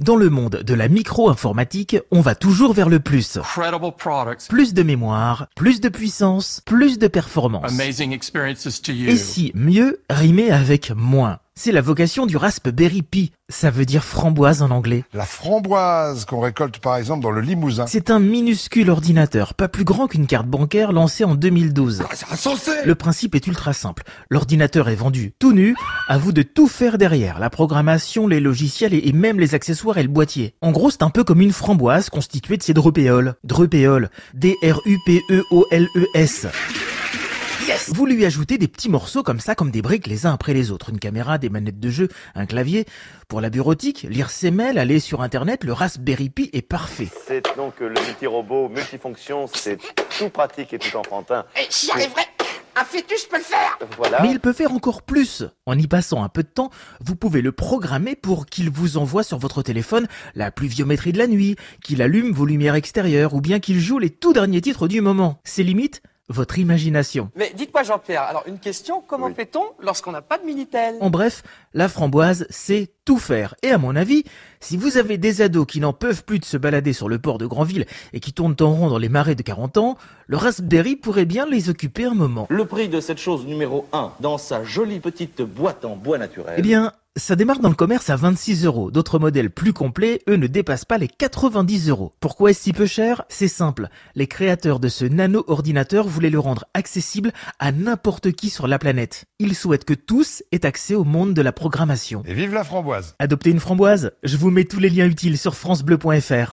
Dans le monde de la micro-informatique, on va toujours vers le plus. Plus de mémoire, plus de puissance, plus de performance. Et si mieux rimait avec moins C'est la vocation du Raspberry Pi. Ça veut dire framboise en anglais. La framboise qu'on récolte par exemple dans le Limousin. C'est un minuscule ordinateur, pas plus grand qu'une carte bancaire lancé en 2012. C'est insensé Le principe est ultra simple. L'ordinateur est vendu tout nu, à vous de tout faire derrière, la programmation, les logiciels et même les accessoires et le boîtier. En gros, c'est un peu comme une framboise constituée de ses drupéoles. Drupéoles. D-R-U-P-E-O-L-E-S. Yes Vous lui ajoutez des petits morceaux comme ça, comme des briques les uns après les autres. Une caméra, des manettes de jeu, un clavier. Pour la bureautique, lire ses mails, aller sur internet, le Raspberry Pi est parfait. C'est donc le multi-robot multifonction, c'est tout pratique et tout enfantin. Et j'y arriverai Un fœtus peut le faire Voilà. Mais il peut faire encore plus. En y passant un peu de temps, vous pouvez le programmer pour qu'il vous envoie sur votre téléphone la pluviométrie de la nuit, qu'il allume vos lumières extérieures ou bien qu'il joue les tout derniers titres du moment. C'est limite votre imagination. Mais dites-moi Jean-Pierre, alors une question, comment Oui. fait-on lorsqu'on n'a pas de Minitel? En bref, la framboise, c'est tout faire. Et à mon avis, si vous avez des ados qui n'en peuvent plus de se balader sur le port de Granville et qui tournent en rond dans les marais de 40 ans, le Raspberry pourrait bien les occuper un moment. Le prix de cette chose numéro 1 dans sa jolie petite boîte en bois naturel. Eh bien, ça démarre dans le commerce à 26 euros. D'autres modèles plus complets, eux, ne dépassent pas les 90 euros. Pourquoi est-ce si peu cher? C'est simple. Les créateurs de ce nano-ordinateur voulaient le rendre accessible à n'importe qui sur la planète. Ils souhaitent que tous aient accès au monde de la programmation. Et vive la framboise Adoptez une framboise? Je vous mets tous les liens utiles sur francebleu.fr.